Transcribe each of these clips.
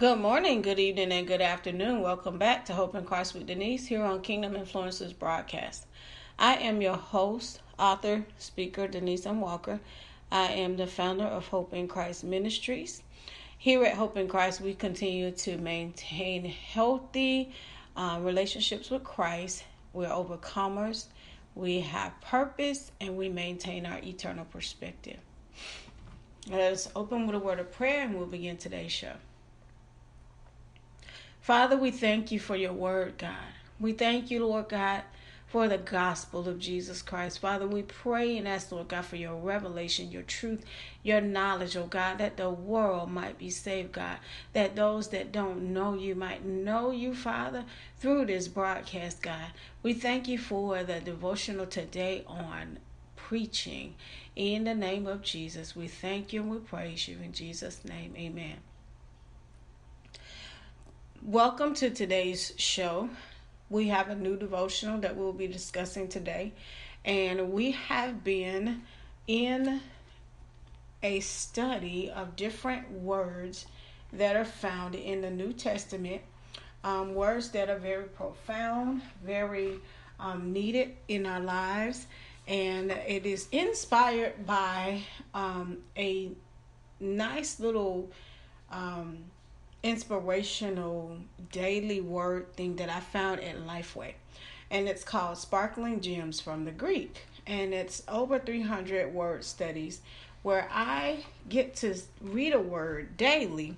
Good morning, good evening, and good afternoon. Welcome back to Hope in Christ with Denise here on Kingdom Influencers broadcast. I am your host, author, speaker, Denise M. Walker. I am the founder of Hope in Christ Ministries. Here at Hope in Christ, we continue to maintain healthy uh, relationships with Christ. We're overcomers, we have purpose, and we maintain our eternal perspective. Let us open with a word of prayer and we'll begin today's show. Father, we thank you for your word, God. We thank you, Lord God, for the gospel of Jesus Christ. Father, we pray and ask, Lord God, for your revelation, your truth, your knowledge, oh God, that the world might be saved, God, that those that don't know you might know you, Father, through this broadcast, God. We thank you for the devotional today on preaching. In the name of Jesus, we thank you and we praise you. In Jesus' name, amen. Welcome to today's show. We have a new devotional that we'll be discussing today, and we have been in a study of different words that are found in the New Testament, um, words that are very profound, very um, needed in our lives, and it is inspired by um, a nice little um, inspirational daily word thing that I found at Lifeway. And it's called Sparkling Gems from the Greek. And it's over 300 word studies where I get to read a word daily.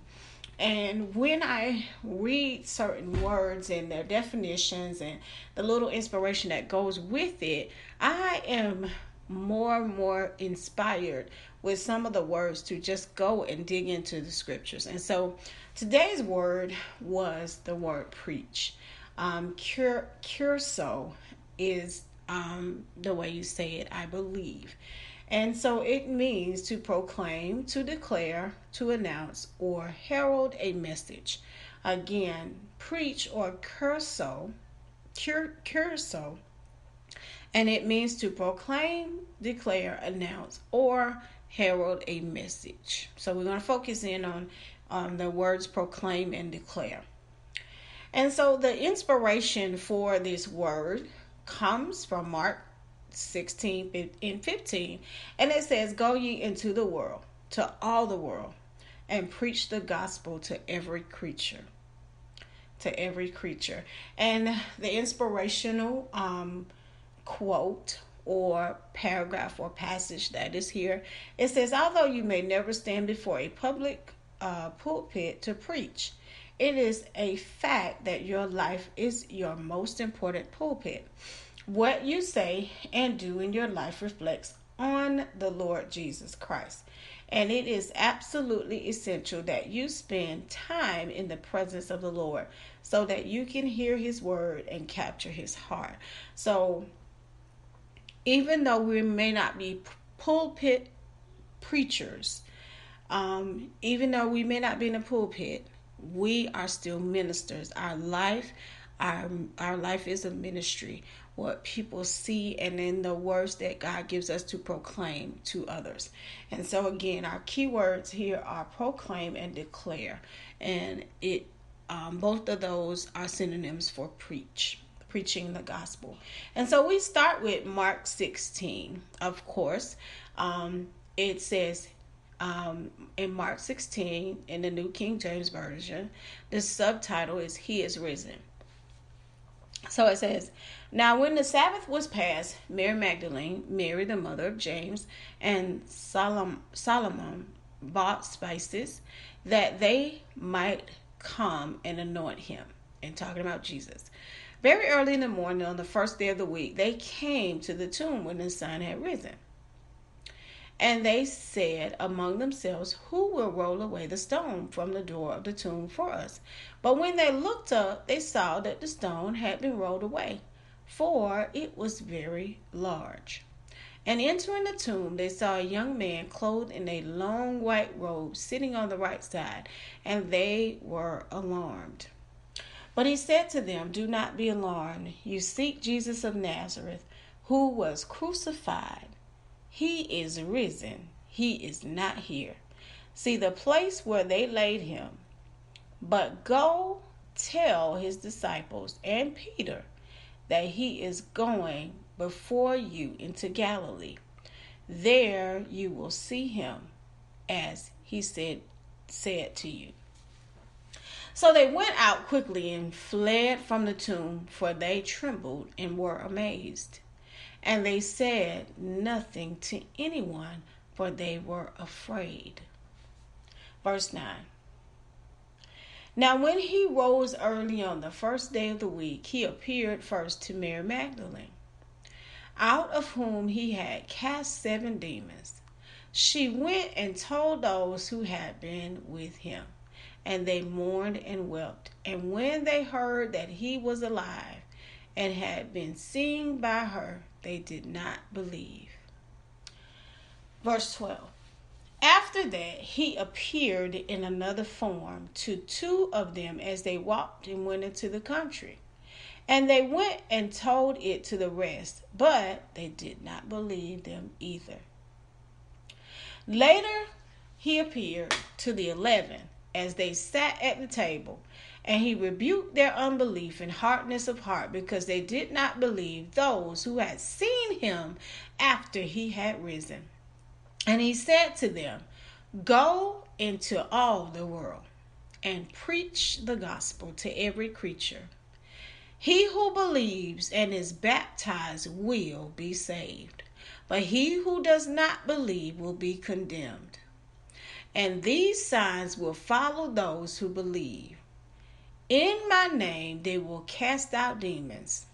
And when I read certain words and their definitions and the little inspiration that goes with it, I am more and more inspired with some of the words to just go and dig into the scriptures. And so today's word was the word preach. Um, cure, kerusso is um, the way you say it, I believe. And so it means to proclaim, to declare, to announce, or herald a message. Again, preach or kerusso, cur, kerusso and it means to proclaim, declare, announce, or herald a message. So we're going to focus in on um, the words proclaim and declare. And so the inspiration for this word comes from Mark 16 and 15. And it says, Go ye into the world, to all the world, and preach the gospel to every creature. To every creature. And the inspirational um, quote or paragraph or passage that is here. It says, Although you may never stand before a public uh, pulpit to preach, it is a fact that your life is your most important pulpit. What you say and do in your life reflects on the Lord Jesus Christ. And it is absolutely essential that you spend time in the presence of the Lord so that you can hear his word and capture his heart. So, even though we may not be pulpit preachers, um, even though we may not be in a pulpit, we are still ministers. Our life, our our life is a ministry. What people see and in the words that God gives us to proclaim to others. And so again, our key words here are proclaim and declare, and it um, both of those are synonyms for preach preaching the gospel. And so we start with Mark 16, of course. Um, it says um, in Mark 16 in the New King James Version, the subtitle is He is Risen. So it says, Now when the Sabbath was past, Mary Magdalene, Mary the mother of James, and Solomon, Solomon bought spices that they might come and anoint him. And talking about Jesus. Very early in the morning on the first day of the week, they came to the tomb when the sun had risen. And they said among themselves, Who will roll away the stone from the door of the tomb for us? But when they looked up, they saw that the stone had been rolled away, for it was very large. And entering the tomb, they saw a young man clothed in a long white robe sitting on the right side, and they were alarmed. But he said to them, Do not be alarmed. You seek Jesus of Nazareth, who was crucified. He is risen. He is not here. See, the place where they laid him, But go tell his disciples and Peter that he is going before you into Galilee. There you will see him as he said said to you. So they went out quickly and fled from the tomb, for they trembled and were amazed. And they said nothing to anyone, for they were afraid. Verse 9 Now, when he rose early on the first day of the week, he appeared first to Mary Magdalene, out of whom he had cast seven demons. She went and told those who had been with him, and they mourned and wept. And when they heard that he was alive and had been seen by her, they did not believe. Verse 12 After that, he appeared in another form to two of them as they walked and went into the country. And they went and told it to the rest, but they did not believe them either. Later, he appeared to the eleven as they sat at the table, and he rebuked their unbelief and hardness of heart because they did not believe those who had seen him after he had risen. And he said to them, Go into all the world and preach the gospel to every creature. He who believes and is baptized will be saved but he who does not believe will be condemned. And these signs will follow those who believe. In my name they will cast out demons.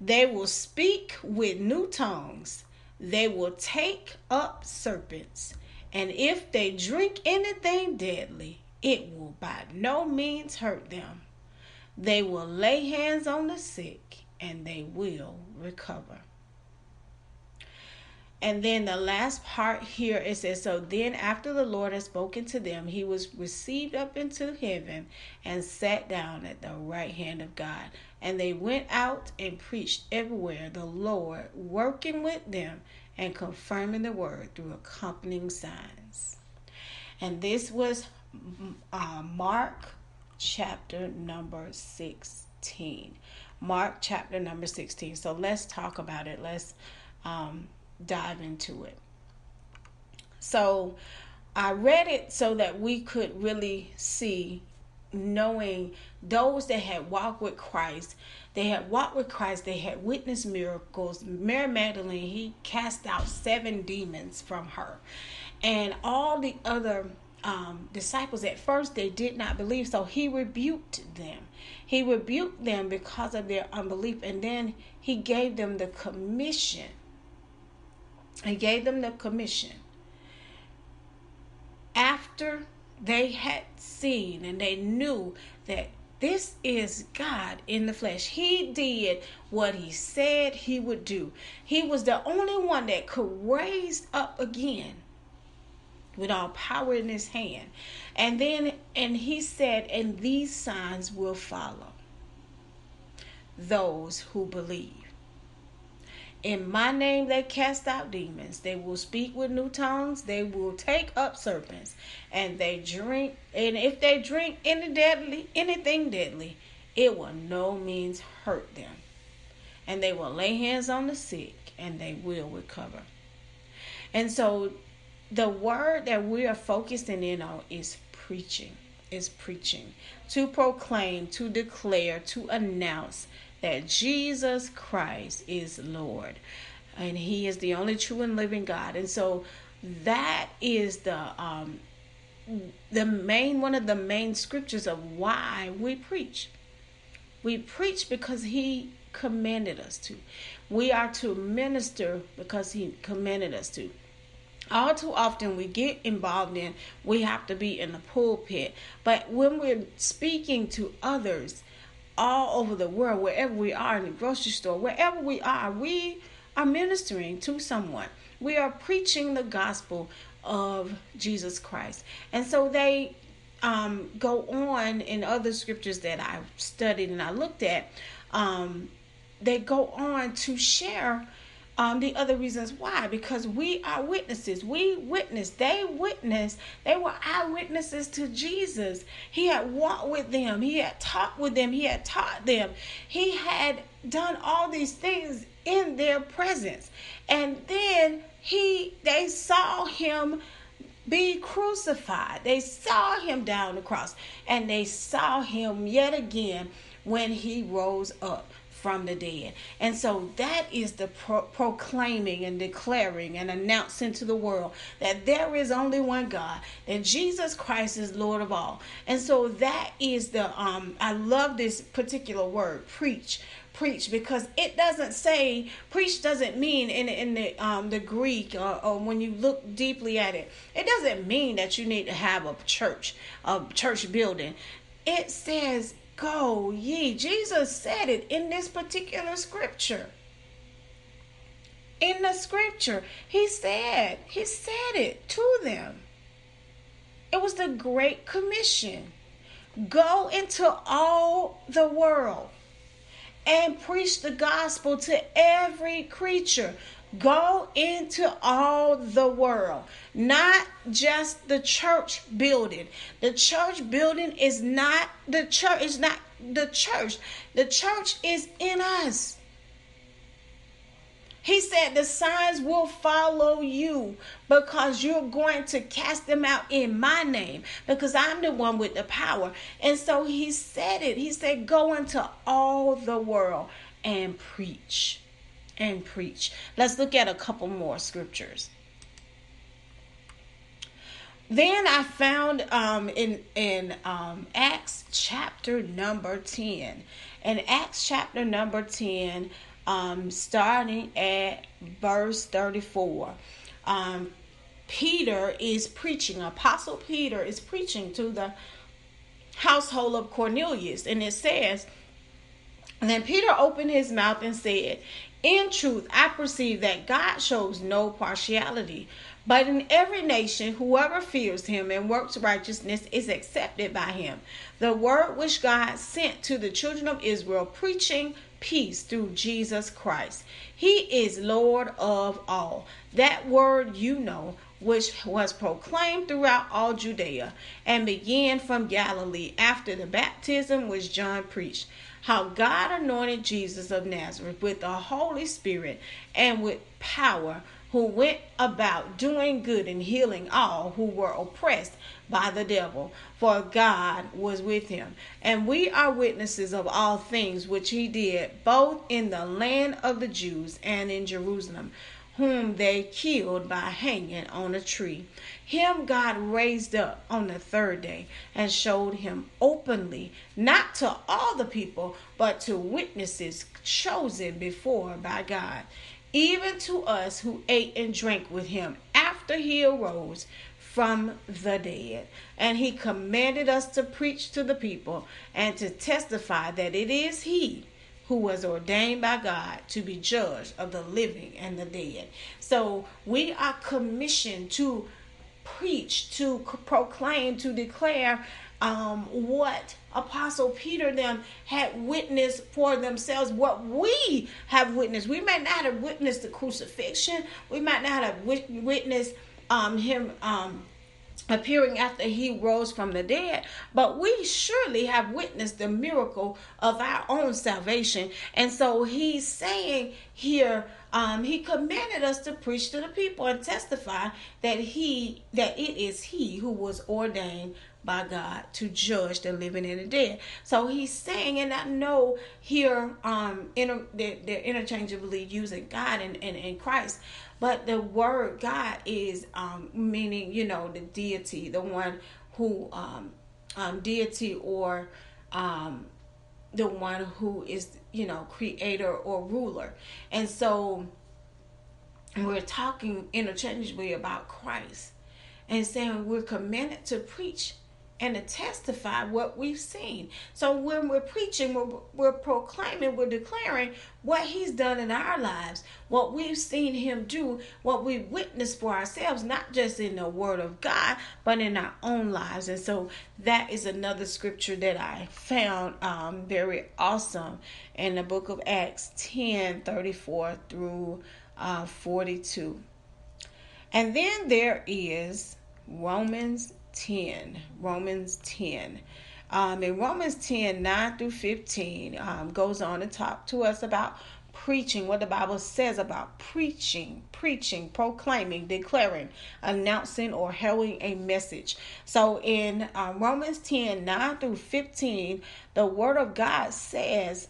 They will speak with new tongues. They will take up serpents. And if they drink anything deadly, it will by no means hurt them. They will lay hands on the sick and they will recover. And then the last part here it says, So then after the Lord had spoken to them, he was received up into heaven and sat down at the right hand of God. And they went out and preached everywhere, the Lord working with them and confirming the word through accompanying signs. And this was uh, Mark chapter number 16. Mark chapter number 16. So let's talk about it. Let's um, dive into it. So I read it so that we could really see, knowing those that had walked with Christ, they had walked with Christ, they had witnessed miracles. Mary Magdalene, he cast out seven demons from her. And all the other um, disciples at first they did not believe so he rebuked them he rebuked them because of their unbelief and then he gave them the commission he gave them the commission after they had seen and they knew that this is God in the flesh. He did what he said he would do. He was the only one that could raise up again with all power in his hand. And then, and he said, and these signs will follow those who believe. In my name they cast out demons. They will speak with new tongues. They will take up serpents. And they drink and if they drink any deadly anything deadly, it will no means hurt them. And they will lay hands on the sick and they will recover. And so the word that we are focusing in on is preaching. Is preaching. To proclaim, to declare, to announce that Jesus Christ is Lord and He is the only true and living God. And so that is the um, the main one of the main scriptures of why we preach. We preach because He commanded us to. We are to minister because He commanded us to all too often we get involved in we have to be in the pulpit but when we're speaking to others all over the world, wherever we are in the grocery store, wherever we are, we are ministering to someone. We are preaching the gospel of Jesus Christ. And so they um, go on in other scriptures that I've studied and I looked at, um, they go on to share um, the other reasons why because we are witnesses. We witnessed they witnessed they were eyewitnesses to jesus. He had walked with them. He had talked with them. He had taught them. He had done all these things in their presence. And then he they saw him be crucified. They saw him down the cross. And they saw him yet again when he rose up from the dead. And so that is the pro- proclaiming and declaring and announcing to the world that there is only one God, that Jesus Christ is Lord of all. And so that is the um I love this particular word, preach preach because it doesn't say preach doesn't mean in in the um the Greek or, or, when you look deeply at it it doesn't mean that you need to have a church a church building it says Go ye. Jesus said it in this particular scripture. In the scripture, he said, he said it to them. It was the Great Commission. Go into all the world and preach the gospel to every creature. Go into all the world, not just the church building. The church building is not the church, is not the church. The church is in us. He said the signs will follow you because you're going to cast them out in my name because I'm the one with the power. And so he said it. He said, Go into all the world and preach and preach. Let's look at a couple more scriptures. Then I found um, in in um, Acts chapter number ten, in Acts chapter number ten, um, starting at verse thirty four. Um, Peter is preaching. Apostle Peter is preaching to the household of Cornelius, and it says. And then Peter opened his mouth and said, in truth, I perceive that God shows no partiality, but in every nation, whoever fears him and works righteousness is accepted by him. The word which God sent to the children of Israel, preaching peace through Jesus Christ. He is Lord of all. That word you know, which was proclaimed throughout all Judea and began from Galilee after the baptism which John preached how God anointed Jesus of Nazareth with the Holy Spirit and with power, who went about doing good and healing all who were oppressed by the devil, for God was with him. And we are witnesses of all things which he did, both in the land of the Jews and in Jerusalem whom they killed by hanging on a tree. Him God raised up on the third day and showed him openly, not to all the people, but to witnesses chosen before by God, even to us who ate and drank with him after he arose from the dead. And he commanded us to preach to the people and to testify that it is he who was ordained by God to be judge of the living and the dead. So we are commissioned to preach, to proclaim, to declare um, what Apostle Peter them had witnessed for themselves, what we have witnessed. We might not have witnessed the crucifixion. We might not have witnessed um, him um, appearing after he rose from the dead, but we surely have witnessed the miracle of our own salvation. And so he's saying here, um, he commanded us to preach to the people and testify that he that it is he who was ordained by God to judge the living and the dead. So he's saying, and I know here um inter, they're, they're interchangeably using God and, and, and Christ, but the word God is um, meaning, you know, the deity, the one who um, um, deity or um, the one who is, you know, creator or ruler. And so we're talking interchangeably about Christ and saying we're commanded to preach and to testify what we've seen. So when we're preaching, we're, we're proclaiming, we're declaring what He's done in our lives, what we've seen Him do, what we've witnessed for ourselves, not just in the Word of God, but in our own lives. And so that is another scripture that I found um, very awesome in the book of Acts 10 34 through uh, 42. And then there is Romans 10. Romans 10. Um, in Romans 10 9 through 15, um, goes on to talk to us about preaching, what the Bible says about preaching, preaching, proclaiming, declaring, announcing, or heralding a message. So in uh, Romans 10 9 through 15, the Word of God says,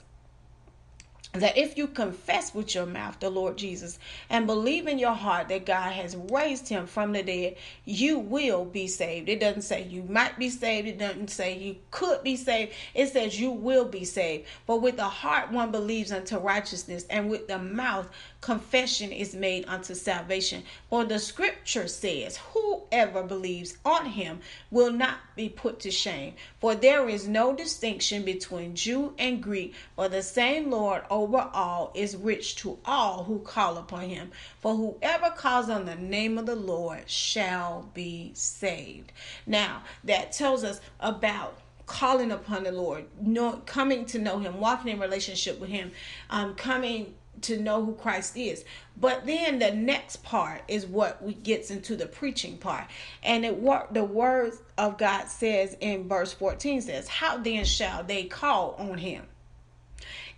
that if you confess with your mouth the Lord Jesus and believe in your heart that God has raised him from the dead, you will be saved. It doesn't say you might be saved, it doesn't say you could be saved. It says you will be saved. But with the heart one believes unto righteousness, and with the mouth confession is made unto salvation. For the scripture says, Whoever believes on him will not be put to shame. For there is no distinction between Jew and Greek, for the same Lord over all is rich to all who call upon him. For whoever calls on the name of the Lord shall be saved. Now, that tells us about calling upon the Lord, know, coming to know Him, walking in relationship with Him, um, coming to know who Christ is. But then the next part is what we gets into the preaching part. And it what the word of God says in verse 14 says, How then shall they call on him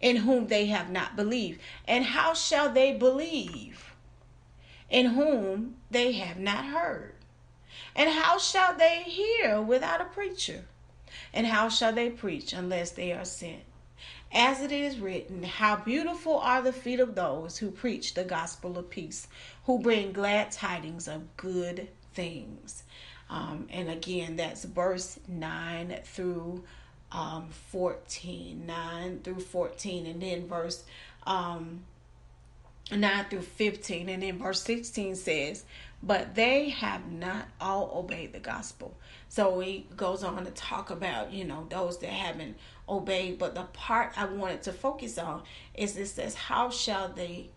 in whom they have not believed? And how shall they believe in whom they have not heard? And how shall they hear without a preacher? And how shall they preach unless they are sent? As it is written, How beautiful are the feet of those who preach the gospel of peace, who bring glad tidings of good things. Um, and again, that's verse 9 through um, 14. 9 through 14. And then verse um, 9 through 15. And then verse 16 says, But they have not all obeyed the gospel. So he goes on to talk about, you know, those that haven't obeyed. But the part I wanted to focus on is it says, How shall they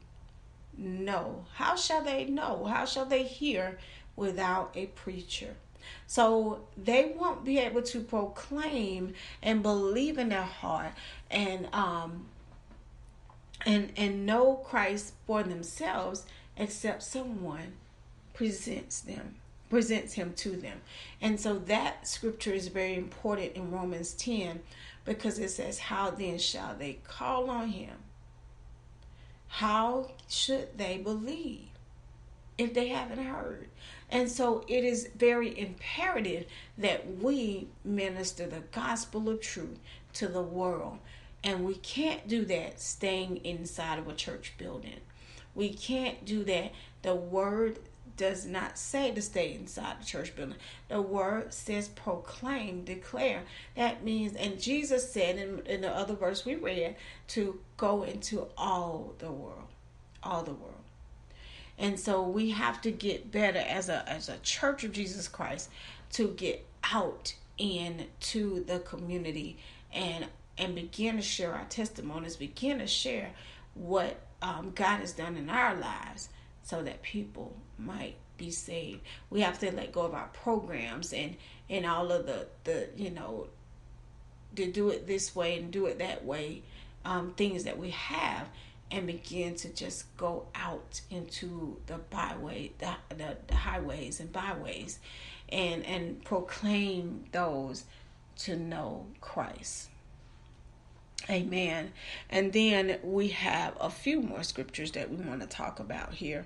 know? How shall they know? How shall they hear without a preacher? So they won't be able to proclaim and believe in their heart and um and and know Christ for themselves except someone presents them presents him to them. And so that scripture is very important in Romans 10 because it says, How then shall they call on him? How should they believe if they haven't heard? And so it is very imperative that we minister the gospel of truth to the world. And we can't do that staying inside of a church building. We can't do that. The word does not say to stay inside the church building. The word says proclaim, declare. That means, and Jesus said in, in the other verse we read, to go into all the world. All the world. And so we have to get better as a as a church of Jesus Christ to get out into the community and and begin to share our testimonies, begin to share what um, God has done in our lives so that people might be saved. We have to let go of our programs and and all of the the you know to do it this way and do it that way um, things that we have and begin to just go out into the byway the, the, the highways and byways and and proclaim those to know Christ. Amen. And then we have a few more scriptures that we want to talk about here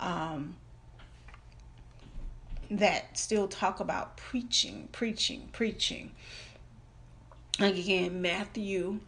um, that still talk about preaching, preaching, preaching. Again, Matthew,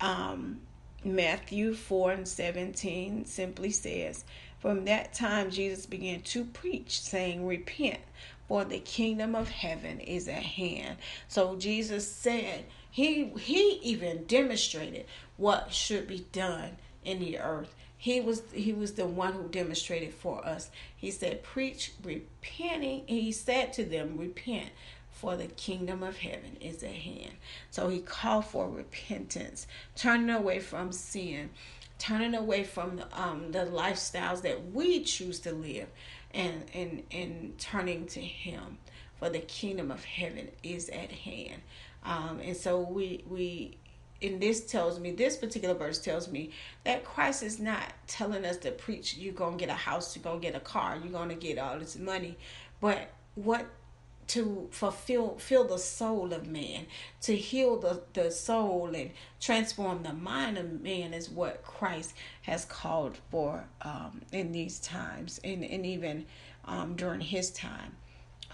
um, Matthew 4 and 17 simply says, From that time Jesus began to preach, saying, Repent, for the kingdom of heaven is at hand. So Jesus said, he he even demonstrated what should be done in the earth. He was he was the one who demonstrated for us. He said, "Preach repenting." He said to them, "Repent, for the kingdom of heaven is at hand." So he called for repentance, turning away from sin, turning away from the, um, the lifestyles that we choose to live, and and and turning to Him. For the kingdom of heaven is at hand. Um, and so we we in this tells me this particular verse tells me that Christ is not telling us to preach you're gonna get a house, you're gonna get a car, you're gonna get all this money, but what to fulfill fill the soul of man to heal the, the soul and transform the mind of man is what christ has called for um, in these times and, and even um, during his time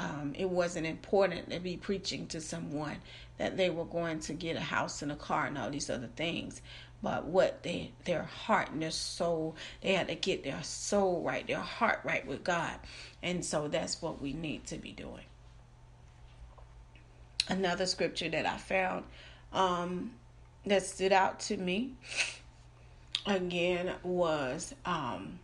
um, it wasn't important to be preaching to someone that they were going to get a house and a car and all these other things. But what they their heart and their soul they had to get their soul right their heart right with god. And so that's what we need to be doing. Another scripture that i found um, that stood out to me again was um,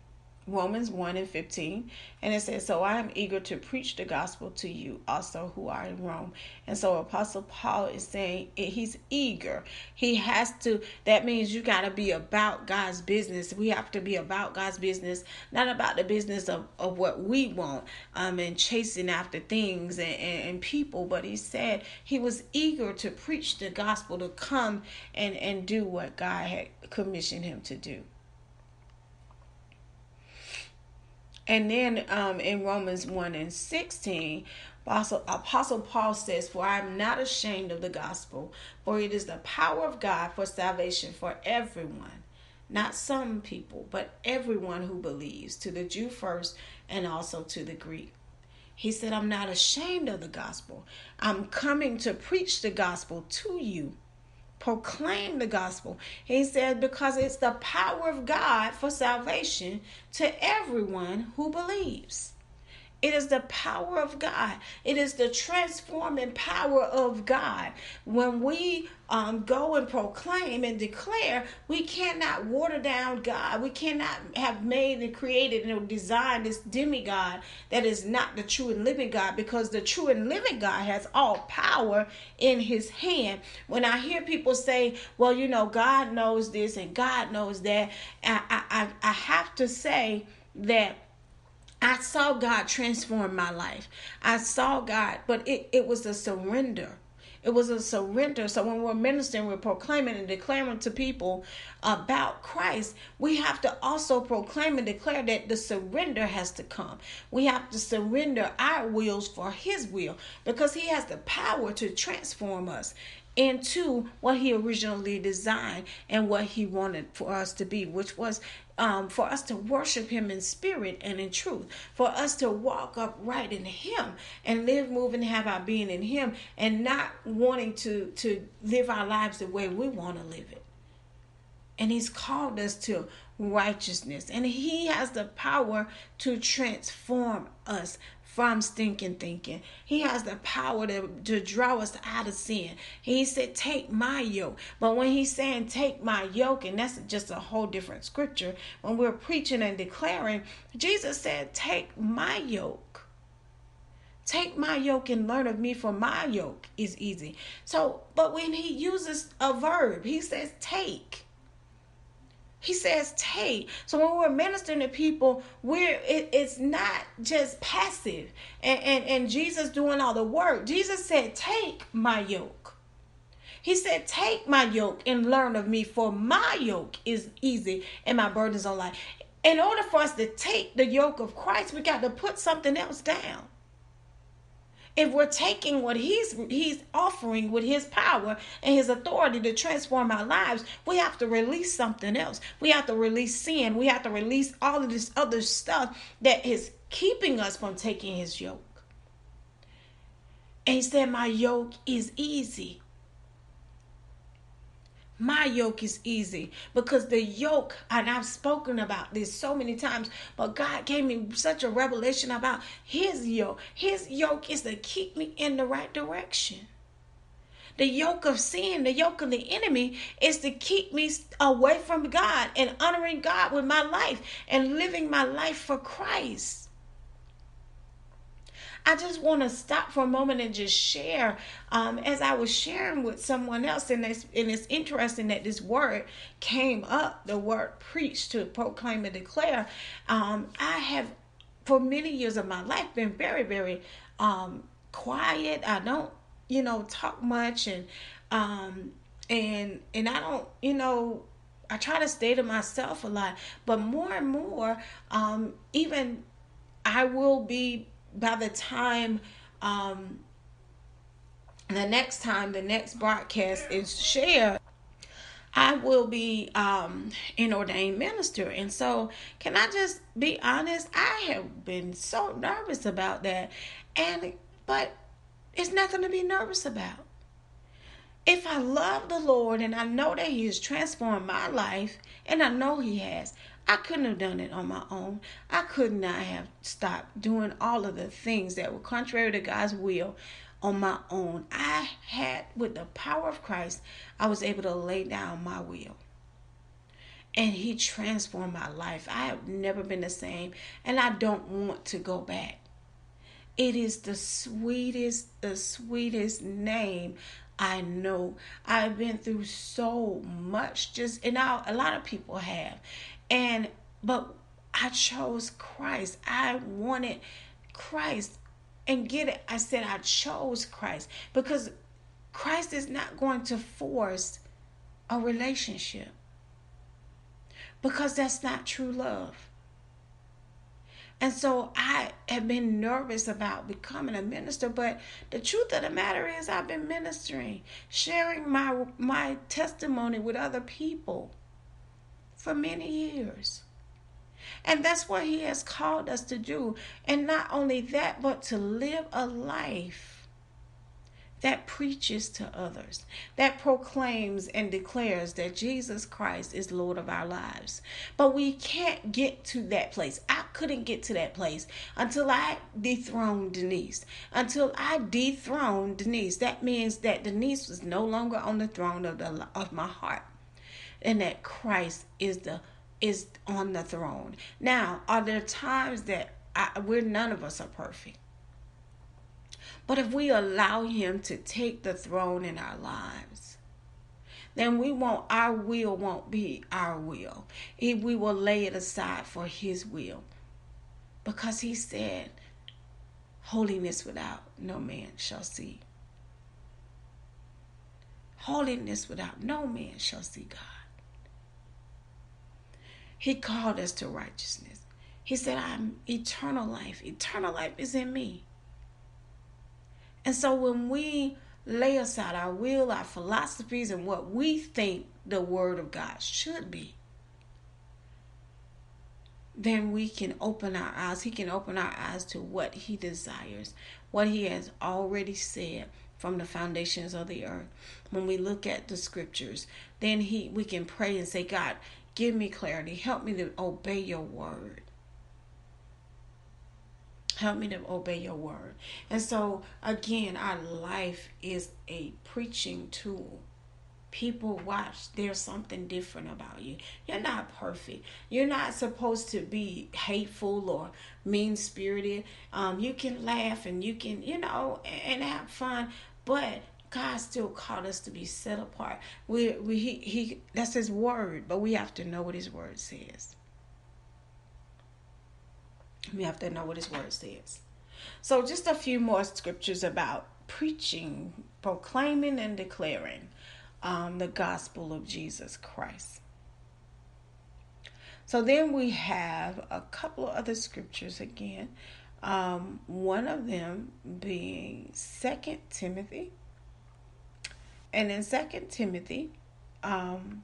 Romans 1 and 15. And it says, So I am eager to preach the gospel to you also who are in Rome. And so Apostle Paul is saying he's eager. He has to, that means you got to be about God's business. We have to be about God's business, not about the business of, of what we want um, and chasing after things and, and, and people. But he said he was eager to preach the gospel, to come and, and do what God had commissioned him to do. And then um, in Romans 1 and 16, Apostle, Apostle Paul says, For I am not ashamed of the gospel, for it is the power of God for salvation for everyone, not some people, but everyone who believes, to the Jew first and also to the Greek. He said, I'm not ashamed of the gospel. I'm coming to preach the gospel to you proclaim the gospel. He said, because it's the power of God for salvation to everyone who believes. It is the power of God. It is the transforming power of God. When we um, go and proclaim and declare, we cannot water down God. We cannot have made and created and designed this demigod that is not the true and living God because the true and living God has all power in his hand. When I hear people say, well, you know, God knows this and God knows that, I, I, I have to say that I saw God transform my life. I saw God, but it, it was a surrender. It was a surrender. So when we're ministering, we're proclaiming and declaring to people about Christ, we have to also proclaim and declare that the surrender has to come. We have to surrender our wills for His will because He has the power to transform us into what he originally designed and what he wanted for us to be, which was um, for us to worship him in spirit and in truth, for us to walk upright in him and live, move, and have our being in him, and not wanting to to live our lives the way we want to live it. And he's called us to righteousness, and he has the power to transform us from stinking thinking. He has the power to, to draw us out of sin. He said, Take my yoke. But when he's saying, Take my yoke, and that's just a whole different scripture, when we're preaching and declaring, Jesus said, Take my yoke. Take my yoke and learn of me, for my yoke is easy. So, but when he uses a verb, he says, Take. He says take. So when we're ministering to people, we're it, it's not just passive and, and, and Jesus doing all the work. Jesus said, Take my yoke. He said, Take my yoke and learn of me, for my yoke is easy and my burdens are light. In order for us to take the yoke of Christ, we got to put something else down if we're taking what he's he's offering with his power and his authority to transform our lives we have to release something else. We have to release sin. We have to release all of this other stuff that is keeping us from taking his yoke. And he said my yoke is easy my yoke is easy because the yoke, and I've spoken about this so many times, but God gave me such a revelation about His yoke. His yoke is to keep me in the right direction. The yoke of sin, the yoke of the enemy, is to keep me away from God and honoring God with my life and living my life for Christ. I just want to stop for a moment and just share. Um, as I was sharing with someone else, and it's, and it's interesting that this word came up the word preach to proclaim and declare. Um, I have, for many years of my life, been very, very um, quiet. I don't, you know, talk much and um, and and I don't, you know, I try to stay to myself a lot, but more and more, um, even I will be by the time um, the next time the next broadcast is shared. I will be um, an ordained minister. And so, can I just be honest? I have been so nervous about that. And, but it's nothing to be nervous about. If I love the Lord and I know that He has transformed my life, and I know He has, I couldn't have done it on my own. I could not have stopped doing all of the things that were contrary to God's will on my own. I had, with the power of Christ, I was able to lay down my will. And He transformed my life. I have never been the same, and I don't want to go back. It is the sweetest, the sweetest name I know. I've been through so much, just and now a lot of people have, and but I chose Christ. I wanted Christ and get it. I said I chose Christ because Christ is not going to force a relationship because that's not true love. And so I have been nervous about becoming a minister, but the truth of the matter is I've been ministering, sharing my my testimony with other people for many years. And that's what He has called us to do. And not only that, but to live a life that preaches to others, that proclaims and declares that Jesus Christ is Lord of our lives. But we can't get to that place. I couldn't get to that place until I dethroned Denise. Until I dethroned Denise. That means that Denise was no longer on the throne of the of my heart. And that Christ is the is on the throne. Now, are there times that I, we're none of us are perfect? But if we allow Him to take the throne in our lives, then we won't, our will won't be our will. If we will lay it aside for His will. Because He said, Holiness without no man shall see. Holiness without no man shall see God. He called us to righteousness. He said, I'm eternal life. Eternal life is in me. And so when we lay aside our will, our philosophies, and what we think the Word of God should be, then we can open our eyes. He can open our eyes to what He desires, what He has already said from the foundations of the earth. When we look at the scriptures, then He we can pray and say, God, Give me clarity. Help me to obey your word. Help me to obey your word. And so, again, our life is a preaching tool. People watch, there's something different about you. You're not perfect. You're not supposed to be hateful or mean spirited. Um, you can laugh and you can, you know, and have fun, but God still called us to be set apart. We we he, he that's his word, but we have to know what his word says. We have to know what his word says. So just a few more scriptures about preaching, proclaiming and declaring um, the gospel of Jesus Christ. So then we have a couple of other scriptures again. Um, one of them being Second Timothy and in Second Timothy, um,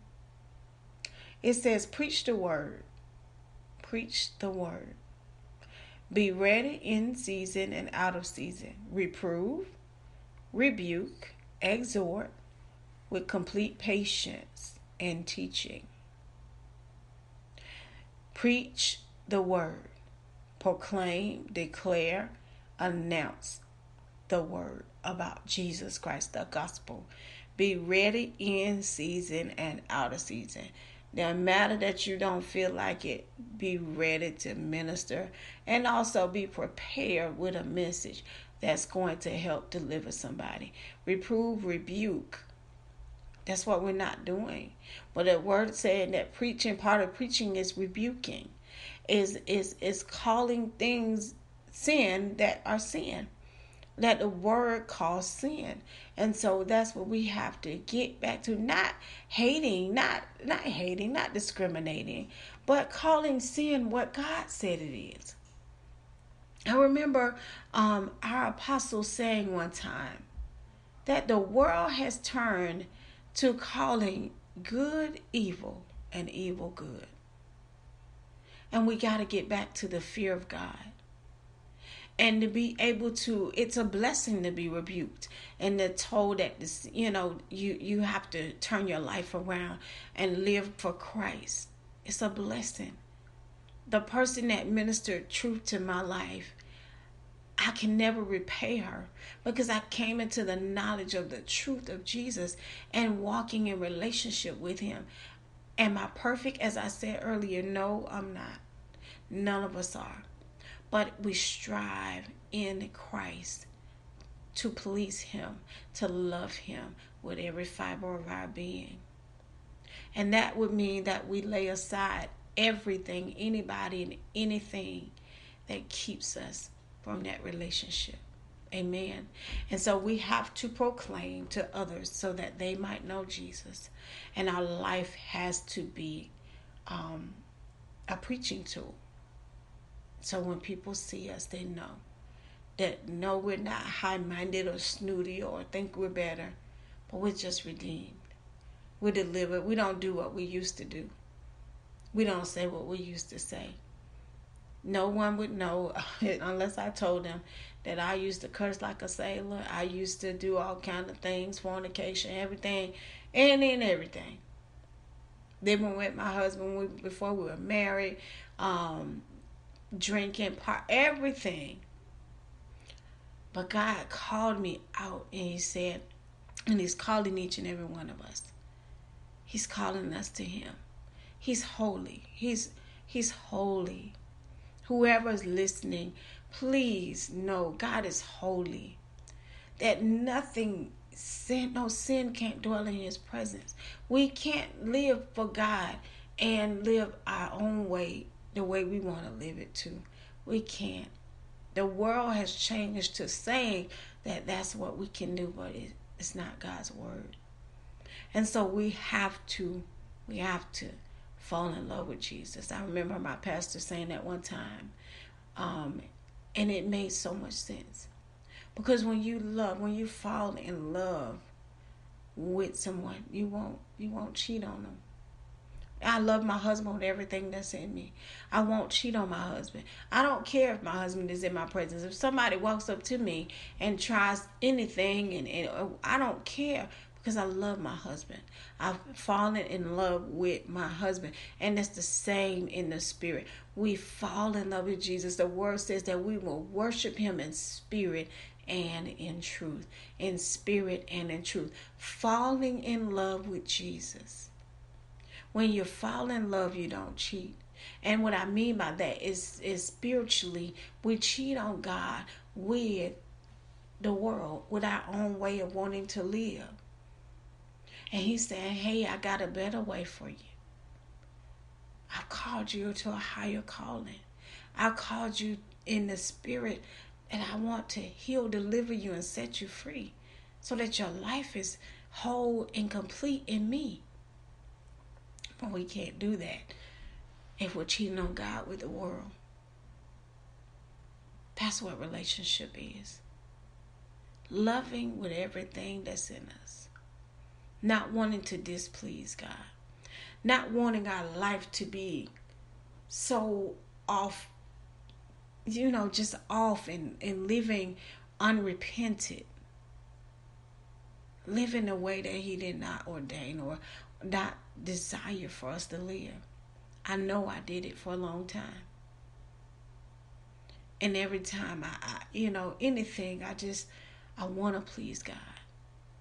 it says, "Preach the word, preach the word. Be ready in season and out of season. Reprove, rebuke, exhort with complete patience and teaching. Preach the word, proclaim, declare, announce the word about Jesus Christ, the gospel. Be ready in season and out of season. No matter that you don't feel like it, be ready to minister and also be prepared with a message that's going to help deliver somebody. Reprove, rebuke. That's what we're not doing. But the word saying that preaching, part of preaching is rebuking, is is is calling things sin that are sin that the word calls sin. And so that's what we have to get back to not hating, not not hating, not discriminating, but calling sin what God said it is. I remember um, our apostle saying one time that the world has turned to calling good evil and evil good. And we got to get back to the fear of God and to be able to it's a blessing to be rebuked and to told that this you know you you have to turn your life around and live for christ it's a blessing the person that ministered truth to my life I can never repay her because I came into the knowledge of the truth of Jesus and walking in relationship with him. Am I perfect? As I said earlier, no, I'm not. None of us are. But we strive in Christ to please Him, to love Him with every fiber of our being. And that would mean that we lay aside everything, anybody, and anything that keeps us from that relationship. Amen. And so we have to proclaim to others so that they might know Jesus. And our life has to be um, a preaching tool. So when people see us, they know that no, we're not high minded or snooty or think we're better, but we're just redeemed. We're delivered. We don't do what we used to do, we don't say what we used to say. No one would know unless I told them that I used to curse like a sailor. I used to do all kind of things, fornication, everything, and then everything. Living with my husband before we were married, um, drinking, part, everything. But God called me out and He said, and He's calling each and every one of us. He's calling us to Him. He's holy. He's He's holy. Whoever's listening, please know God is holy. That nothing sin no sin can't dwell in his presence. We can't live for God and live our own way the way we want to live it too. We can't. The world has changed to saying that that's what we can do, but it, it's not God's word. And so we have to, we have to fall in love with Jesus. I remember my pastor saying that one time, um, and it made so much sense. Because when you love, when you fall in love with someone, you won't you won't cheat on them. I love my husband with everything that's in me. I won't cheat on my husband. I don't care if my husband is in my presence. If somebody walks up to me and tries anything, and, and uh, I don't care because I love my husband. I've fallen in love with my husband. And it's the same in the spirit. We fall in love with Jesus. The word says that we will worship him in spirit and in truth. In spirit and in truth. Falling in love with Jesus when you fall in love, you don't cheat. And what I mean by that is, is spiritually, we cheat on God with the world, with our own way of wanting to live. And He's saying, Hey, I got a better way for you. I've called you to a higher calling. I've called you in the spirit, and I want to heal, deliver you, and set you free so that your life is whole and complete in me. We can't do that if we're cheating on God with the world. That's what relationship is. Loving with everything that's in us. Not wanting to displease God. Not wanting our life to be so off, you know, just off and, and living unrepented. Living a way that He did not ordain or not desire for us to live. I know I did it for a long time. And every time I, I you know, anything, I just, I want to please God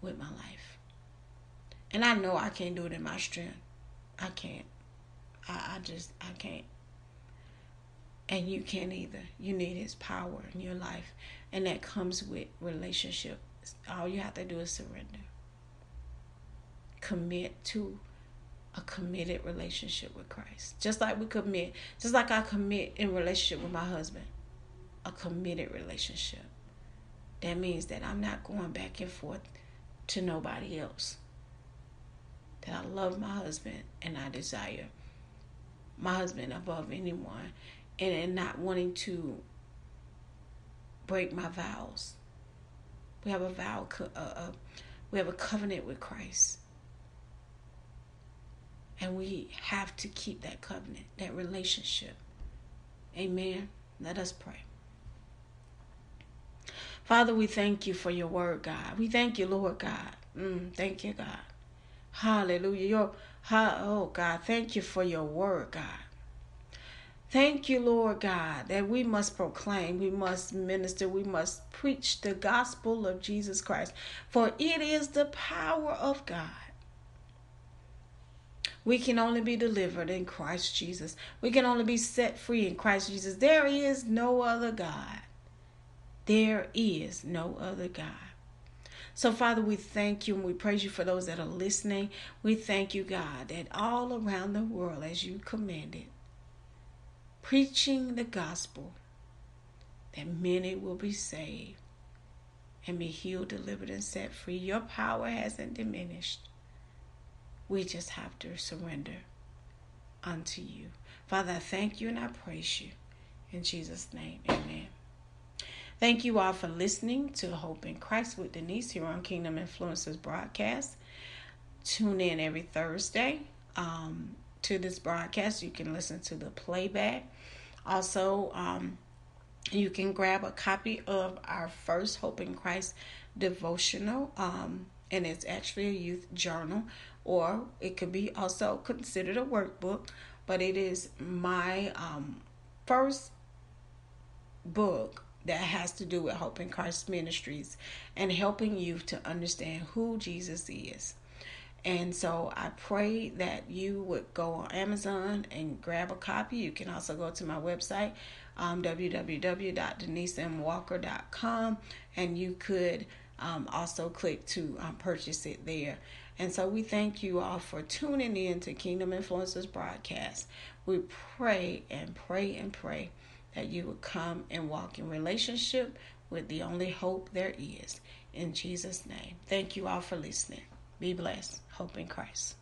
with my life. And I know I can't do it in my strength. I can't. I, I just, I can't. And you can't either. You need His power in your life. And that comes with relationship. All you have to do is surrender commit to a committed relationship with Christ. Just like we commit, just like I commit in relationship with my husband, a committed relationship. that means that I'm not going back and forth to nobody else. That I love my husband and I desire my husband above anyone and, and not wanting to break my vows. We have a vow, uh, uh, we have a covenant with Christ. And we have to keep that covenant, that relationship. Amen. Let us pray. Father, we thank you for your word, God. We thank you, Lord God. Mm, thank you, God. Hallelujah. Your, oh, God, thank you for your word, God. Thank you, Lord God, that we must proclaim, we must minister, we must preach the gospel of Jesus Christ, for it is the power of God. We can only be delivered in Christ Jesus. We can only be set free in Christ Jesus. There is no other God. There is no other God. So, Father, we thank you and we praise you for those that are listening. We thank you, God, that all around the world, as you commanded, preaching the gospel that many will be saved and be healed, delivered, and set free. Your power hasn't diminished. We just have to surrender unto you. Father, I thank you and I praise you. In Jesus' name, amen. Thank you all for listening to Hope in Christ with Denise here on Kingdom Influencers broadcast. Tune in every Thursday um, to this broadcast. You can listen to the playback. Also, um, you can grab a copy of our first Hope in Christ devotional, um, and it's actually a youth journal, or it could be also considered a workbook. But it is my um, first book that has to do with Hope in Christ Ministries and helping you to understand who Jesus is. And so I pray that you would go on Amazon and grab a copy. You can also go to my website, um, www.denisemwalker.com, and you could um, also click to um, purchase it there. And so we thank you all for tuning in to Kingdom Influencers broadcast. We pray and pray and pray that you would come and walk in relationship with the only hope there is. In Jesus' name. Thank you all for listening. Be blessed. Hope in Christ.